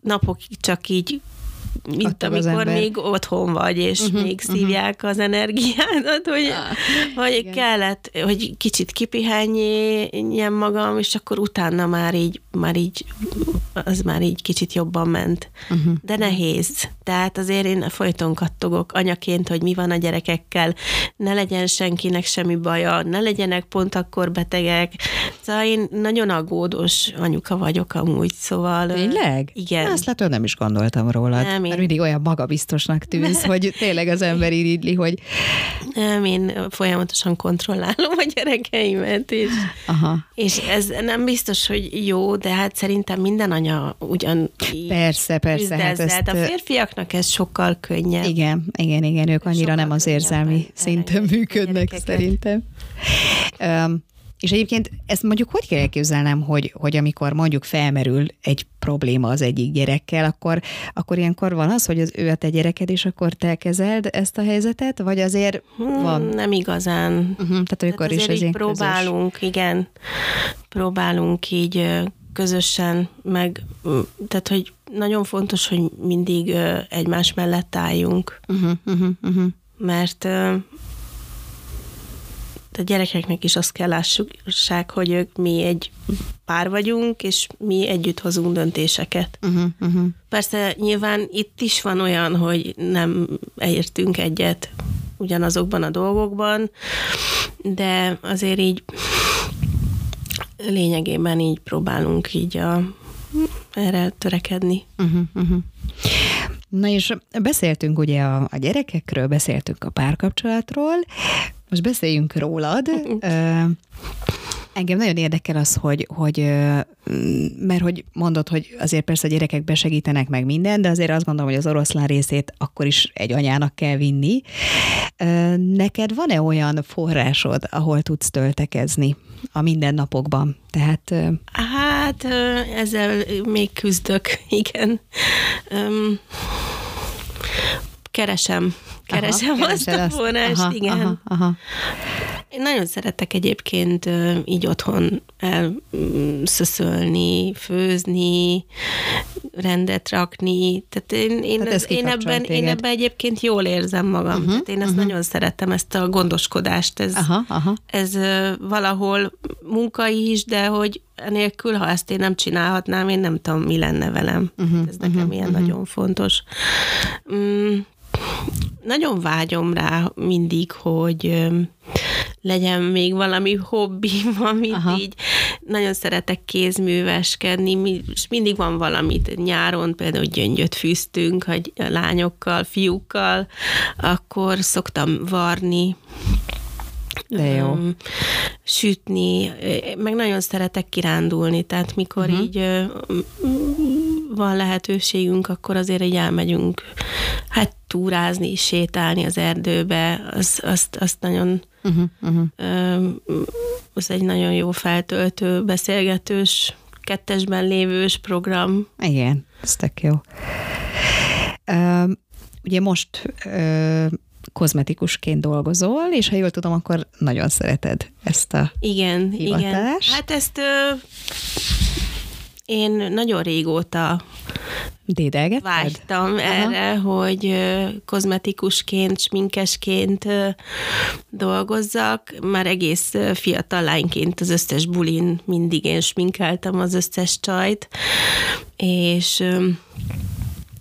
[SPEAKER 3] napokig csak így mint amikor még otthon vagy, és uh-huh, még uh-huh. szívják az energiádat, hogy, ah, hogy igen. kellett, hogy kicsit kipihenjem magam, és akkor utána már így, már így, az már így kicsit jobban ment. Uh-huh. De nehéz. Tehát azért én folyton kattogok anyaként, hogy mi van a gyerekekkel, ne legyen senkinek semmi baja, ne legyenek pont akkor betegek. Szóval én nagyon aggódós anyuka vagyok amúgy, szóval...
[SPEAKER 2] Tényleg?
[SPEAKER 3] Igen.
[SPEAKER 2] Azt látod, nem is gondoltam rólad. Nem, én... Mert mindig olyan magabiztosnak tűnsz, hogy tényleg az ember iridli, hogy...
[SPEAKER 3] Nem, én folyamatosan kontrollálom a gyerekeimet, és, Aha. és ez nem biztos, hogy jó, de hát szerintem minden anya ugyan
[SPEAKER 2] Persze, persze. Hát
[SPEAKER 3] ezt... A férfiaknak ez sokkal könnyebb.
[SPEAKER 2] Igen, igen, igen, ők annyira sokkal nem az érzelmi szinten működnek szerintem. Um, és egyébként ezt mondjuk hogy kell elképzelnem, hogy, hogy amikor mondjuk felmerül egy probléma az egyik gyerekkel, akkor, akkor ilyenkor van az, hogy az ő a te gyereked, és akkor te kezeld ezt a helyzetet, vagy azért hmm, van?
[SPEAKER 3] Nem igazán.
[SPEAKER 2] Uh-huh, tehát olykor tehát is ez ilyen
[SPEAKER 3] próbálunk, közös. igen, próbálunk így közösen, meg tehát, hogy nagyon fontos, hogy mindig egymás mellett álljunk, uh-huh, uh-huh, uh-huh. mert a gyerekeknek is azt kell lássák, hogy ők mi egy pár vagyunk, és mi együtt hozunk döntéseket. Uh-huh, uh-huh. Persze nyilván itt is van olyan, hogy nem értünk egyet ugyanazokban a dolgokban, de azért így lényegében így próbálunk így a, erre törekedni. Uh-huh, uh-huh.
[SPEAKER 2] Na és beszéltünk ugye a, a gyerekekről, beszéltünk a párkapcsolatról, most beszéljünk rólad. Engem nagyon érdekel az, hogy, hogy mert hogy mondod, hogy azért persze a gyerekek besegítenek meg minden, de azért azt gondolom, hogy az oroszlán részét akkor is egy anyának kell vinni. Neked van-e olyan forrásod, ahol tudsz töltekezni a mindennapokban? Tehát...
[SPEAKER 3] Hát ezzel még küzdök, igen. Keresem keresem aha, azt a forrást, aha, igen. Aha, aha. Én nagyon szeretek egyébként így otthon elszöszölni, főzni, rendet rakni. Tehát én, én, Tehát én, ebben, én ebben egyébként jól érzem magam. Uh-huh, Tehát én ezt uh-huh. nagyon szeretem, ezt a gondoskodást. Ez, aha, aha. ez valahol munka is, de hogy enélkül, ha ezt én nem csinálhatnám, én nem tudom, mi lenne velem. Uh-huh, ez nekem uh-huh, ilyen uh-huh. nagyon fontos. Mm, nagyon vágyom rá mindig, hogy legyen még valami hobbim, amit Aha. így nagyon szeretek kézműveskedni, és mindig van valamit. Nyáron például gyöngyöt fűztünk, hogy lányokkal, fiúkkal, akkor szoktam varni,
[SPEAKER 2] de jó. Um,
[SPEAKER 3] sütni, meg nagyon szeretek kirándulni, tehát mikor uh-huh. így van lehetőségünk, akkor azért így elmegyünk hát túrázni, sétálni az erdőbe, az, azt, azt nagyon uh-huh, uh-huh. az egy nagyon jó feltöltő, beszélgetős, kettesben lévős program.
[SPEAKER 2] Igen, ez tök jó. Uh, ugye most uh, kozmetikusként dolgozol, és ha jól tudom, akkor nagyon szereted ezt a
[SPEAKER 3] Igen, hivatást. igen. Hát ezt ö, én nagyon régóta
[SPEAKER 2] Dédelgetted?
[SPEAKER 3] Vágytam Aha. erre, hogy kozmetikusként, sminkesként dolgozzak. Már egész fiatal lányként az összes bulin mindig én sminkeltem az összes csajt, és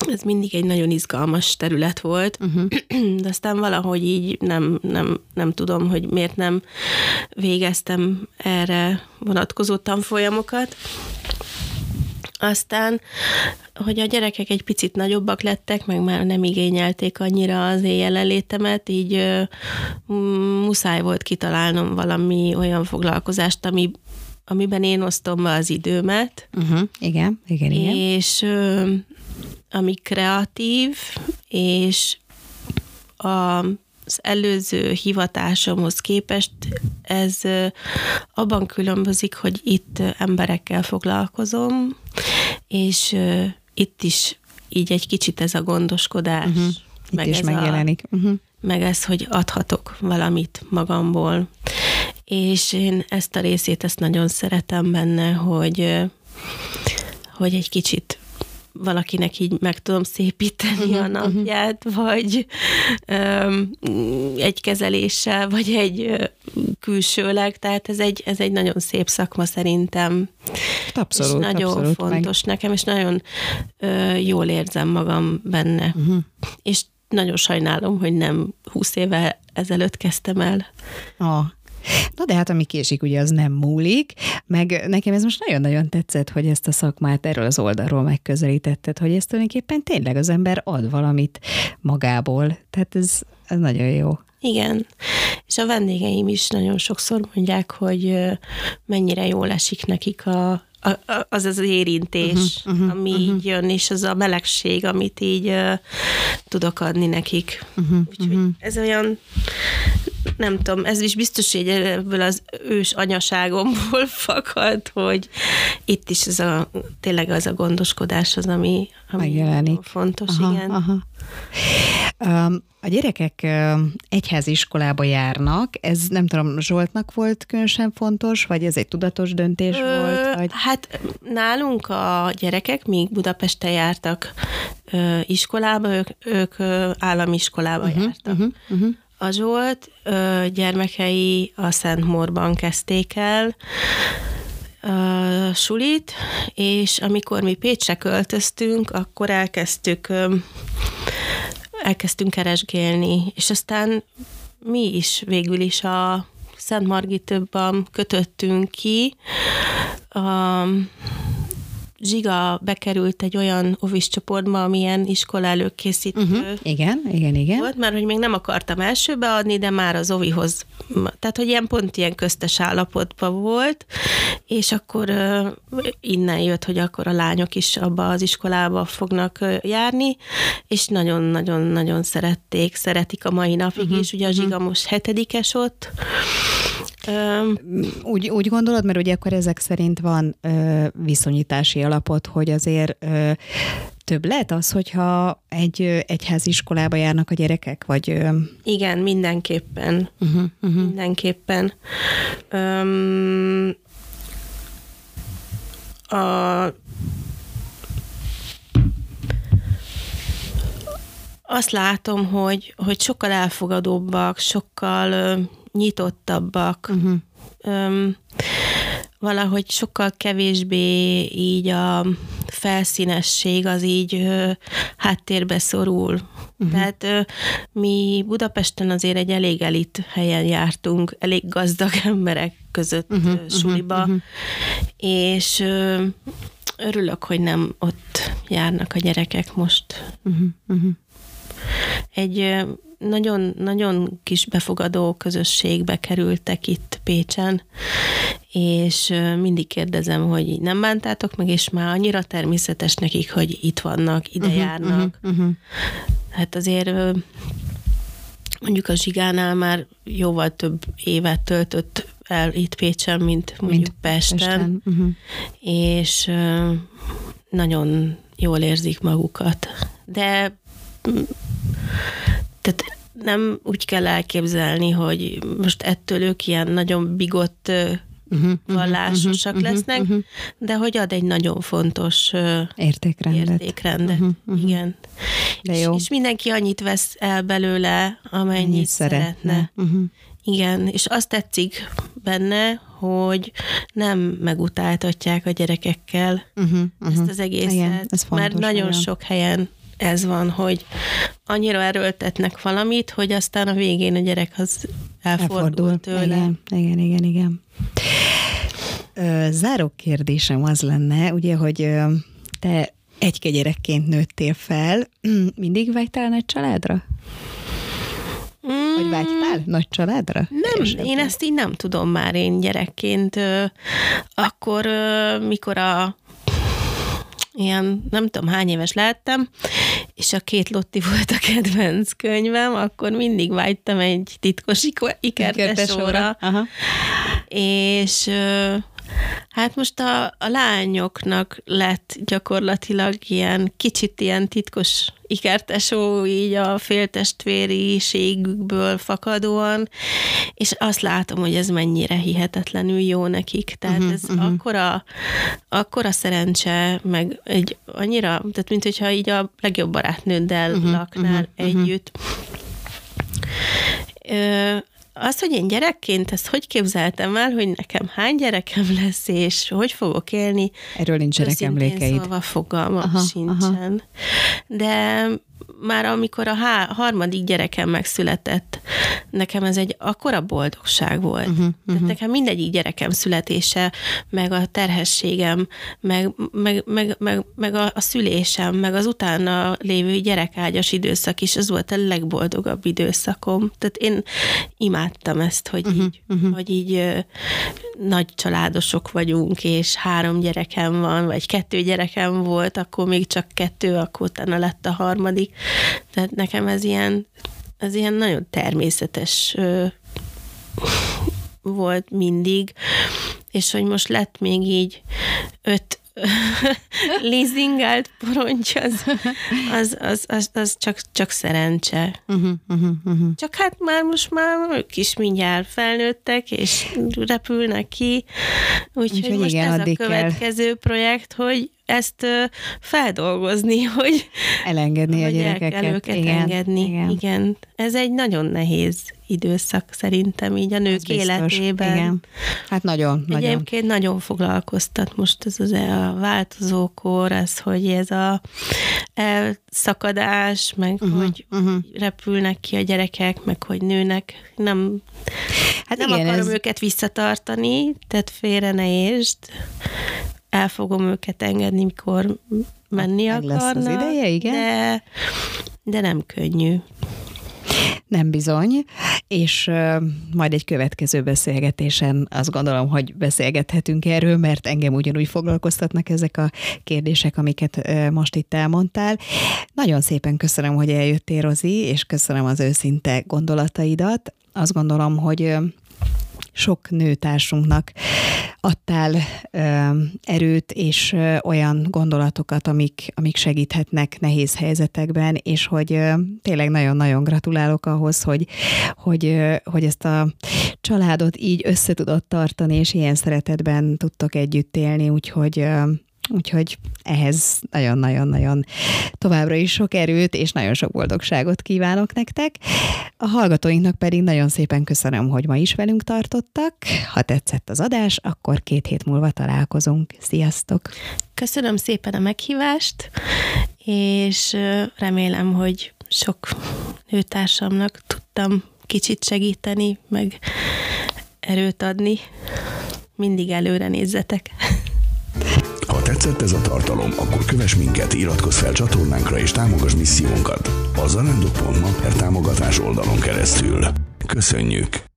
[SPEAKER 3] ez mindig egy nagyon izgalmas terület volt, uh-huh. de aztán valahogy így nem, nem, nem tudom, hogy miért nem végeztem erre vonatkozó tanfolyamokat. Aztán, hogy a gyerekek egy picit nagyobbak lettek, meg már nem igényelték annyira az én jelenlétemet, így ö, muszáj volt kitalálnom valami olyan foglalkozást, ami, amiben én osztom be az időmet.
[SPEAKER 2] Uh-huh. Igen, igen, igen.
[SPEAKER 3] És ö, ami kreatív, és a az előző hivatásomhoz képest ez abban különbözik, hogy itt emberekkel foglalkozom, és itt is így egy kicsit ez a gondoskodás. Uh-huh.
[SPEAKER 2] Itt meg is ez megjelenik. A, uh-huh.
[SPEAKER 3] Meg ez, hogy adhatok valamit magamból. És én ezt a részét, ezt nagyon szeretem benne, hogy, hogy egy kicsit valakinek így meg tudom szépíteni uh-huh, a mhm. napját, uh-huh. vagy um, egy kezeléssel, vagy egy külsőleg, tehát ez egy, ez egy nagyon szép szakma szerintem.
[SPEAKER 2] Abszolút,
[SPEAKER 3] és nagyon
[SPEAKER 2] abszolút,
[SPEAKER 3] fontos meg. nekem, és nagyon uh, jól érzem magam benne. Uh-huh. És nagyon sajnálom, hogy nem 20 éve ezelőtt kezdtem el.
[SPEAKER 2] Ah, Na de hát ami késik, ugye az nem múlik, meg nekem ez most nagyon-nagyon tetszett, hogy ezt a szakmát erről az oldalról megközelítetted, hogy ez tulajdonképpen tényleg az ember ad valamit magából. Tehát ez, ez nagyon jó.
[SPEAKER 3] Igen, és a vendégeim is nagyon sokszor mondják, hogy mennyire jól esik nekik a, az az érintés, uh-huh, uh-huh, ami uh-huh. így jön, és az a melegség, amit így uh, tudok adni nekik. Uh-huh, Úgyhogy uh-huh. ez olyan, nem tudom, ez is biztos, hogy ebből az ős anyaságomból fakad, hogy itt is ez a, tényleg az a gondoskodás az, ami, ami
[SPEAKER 2] Megjelenik.
[SPEAKER 3] fontos, aha, igen. Aha.
[SPEAKER 2] Um, a gyerekek egyháziskolába járnak, ez nem tudom, Zsoltnak volt különösen fontos, vagy ez egy tudatos döntés ö, volt? Vagy?
[SPEAKER 3] Hát nálunk a gyerekek még Budapesten jártak ö, iskolába, ők, ők állami iskolába uh-huh, jártak. Uh-huh, uh-huh. A Zsolt ö, gyermekei a Szent Morban kezdték el, a sulit, és amikor mi Pécsre költöztünk, akkor elkezdtük elkezdtünk keresgélni, és aztán mi is végül is a Szent Margitőbban kötöttünk ki. A Zsiga bekerült egy olyan ovis csoportba, amilyen iskola előkészítő. Uh-huh.
[SPEAKER 2] Igen, igen, igen.
[SPEAKER 3] Volt, mert hogy még nem akartam elsőbe adni, de már az ovihoz, tehát hogy ilyen pont ilyen köztes állapotban volt, és akkor uh, innen jött, hogy akkor a lányok is abba az iskolába fognak járni, és nagyon-nagyon-nagyon szerették, szeretik a mai napig uh-huh. is, ugye a Zsiga uh-huh. most hetedikes ott,
[SPEAKER 2] úgy, úgy gondolod, mert ugye akkor ezek szerint van ö, viszonyítási alapot, hogy azért ö, több lehet az, hogyha egy egyháziskolába járnak a gyerekek, vagy...
[SPEAKER 3] Igen, mindenképpen. Uh-huh, uh-huh. Mindenképpen. Um, a azt látom, hogy, hogy sokkal elfogadóbbak, sokkal nyitottabbak, uh-huh. Öm, valahogy sokkal kevésbé így a felszínesség az így ö, háttérbe szorul. Uh-huh. Tehát ö, mi Budapesten azért egy elég elit helyen jártunk, elég gazdag emberek között uh-huh, ö, suliba, uh-huh. és ö, örülök, hogy nem ott járnak a gyerekek most. Uh-huh, uh-huh. Egy nagyon, nagyon kis befogadó közösségbe kerültek itt Pécsen, és mindig kérdezem, hogy nem bántátok meg, és már annyira természetes nekik, hogy itt vannak, ide uh-huh, járnak. Uh-huh, uh-huh. Hát azért mondjuk a Zsigánál már jóval több évet töltött el itt Pécsen, mint mondjuk mint Pesten, Pesten. Uh-huh. és nagyon jól érzik magukat. De tehát nem úgy kell elképzelni, hogy most ettől ők ilyen nagyon bigott uh-huh, vallásosak uh-huh, lesznek, uh-huh. de hogy ad egy nagyon fontos
[SPEAKER 2] értékrendet.
[SPEAKER 3] értékrendet. Uh-huh, uh-huh. Igen. De jó. És, és mindenki annyit vesz el belőle, amennyit Ennyit szeretne. szeretne. Uh-huh. Igen, és azt tetszik benne, hogy nem megutáltatják a gyerekekkel uh-huh, uh-huh. ezt az egészet, Igen, ez fontos, mert nagyon olyan. sok helyen ez van, hogy annyira erőltetnek valamit, hogy aztán a végén a gyerek az elfordul, elfordul. tőle.
[SPEAKER 2] Igen, igen, igen. igen. Záró kérdésem az lenne, ugye, hogy Te egy gyerekként nőttél fel. Mindig vágytál nagy családra? Vagy vágytál nagy családra?
[SPEAKER 3] Nem, Esetleg? én ezt így nem tudom már én gyerekként. Akkor, mikor a ilyen, nem tudom hány éves lehettem, és a két Lotti volt a kedvenc könyvem, akkor mindig vágytam egy titkos ikertesóra. És Hát most a, a lányoknak lett gyakorlatilag ilyen kicsit ilyen titkos ikertesó, így a féltestvériségükből fakadóan, és azt látom, hogy ez mennyire hihetetlenül jó nekik. Tehát uh-huh, ez uh-huh. akkora, akkora szerencse, meg egy annyira, tehát mint hogyha így a legjobb barátnőddel uh-huh, laknál uh-huh, együtt. Uh-huh az, hogy én gyerekként ezt hogy képzeltem el, hogy nekem hány gyerekem lesz, és hogy fogok élni.
[SPEAKER 2] Erről nincsenek emlékeid.
[SPEAKER 3] Szóval fogalmam aha, sincsen. Aha. De már amikor a há- harmadik gyerekem megszületett, nekem ez egy akkora boldogság volt. Uh-huh, uh-huh. Tehát nekem mindegyik gyerekem születése, meg a terhességem, meg, meg, meg, meg, meg a, a szülésem, meg az utána lévő gyerekágyas időszak is, az volt a legboldogabb időszakom. Tehát én imádtam ezt, hogy uh-huh, így, uh-huh. hogy így ö, nagy családosok vagyunk, és három gyerekem van, vagy kettő gyerekem volt, akkor még csak kettő, akkor utána lett a harmadik. Tehát nekem ez ilyen, ez ilyen nagyon természetes ö, volt mindig, és hogy most lett még így öt leasingált poroncs, az, az, az, az, az csak, csak szerencse. Uh-huh, uh-huh, uh-huh. Csak hát már most már ők is mindjárt felnőttek, és repülnek ki, úgyhogy úgy, most igen, ez a következő kell. projekt, hogy ezt feldolgozni, hogy
[SPEAKER 2] elengedni
[SPEAKER 3] hogy
[SPEAKER 2] a gyerekeket.
[SPEAKER 3] El őket igen, engedni. Igen. igen. Ez egy nagyon nehéz időszak szerintem így a nők életében. igen.
[SPEAKER 2] Hát nagyon, nagyon.
[SPEAKER 3] Egyébként nagyon foglalkoztat most ez az a változókor, ez, hogy ez a elszakadás, meg uh-huh, hogy uh-huh. repülnek ki a gyerekek, meg hogy nőnek. Nem, hát nem igen, akarom ez... őket visszatartani, tehát félre ne értsd el fogom őket engedni, mikor menni hát, akarnak. Lesz az ideje, igen. De, de nem könnyű.
[SPEAKER 2] Nem bizony, és uh, majd egy következő beszélgetésen azt gondolom, hogy beszélgethetünk erről, mert engem ugyanúgy foglalkoztatnak ezek a kérdések, amiket uh, most itt elmondtál. Nagyon szépen köszönöm, hogy eljöttél, Rozi, és köszönöm az őszinte gondolataidat. Azt gondolom, hogy sok nőtársunknak adtál ö, erőt és ö, olyan gondolatokat, amik, amik segíthetnek nehéz helyzetekben, és hogy ö, tényleg nagyon-nagyon gratulálok ahhoz, hogy, hogy, ö, hogy ezt a családot így össze tudott tartani, és ilyen szeretetben tudtok együtt élni, úgyhogy ö, Úgyhogy ehhez nagyon-nagyon-nagyon továbbra is sok erőt és nagyon sok boldogságot kívánok nektek. A hallgatóinknak pedig nagyon szépen köszönöm, hogy ma is velünk tartottak. Ha tetszett az adás, akkor két hét múlva találkozunk. Sziasztok!
[SPEAKER 3] Köszönöm szépen a meghívást, és remélem, hogy sok nőtársamnak tudtam kicsit segíteni, meg erőt adni. Mindig előre nézzetek!
[SPEAKER 1] Tetszett ez a tartalom, akkor kövess minket, iratkozz fel csatornánkra és támogass missziónkat a zarándok.ma per támogatás oldalon keresztül. Köszönjük!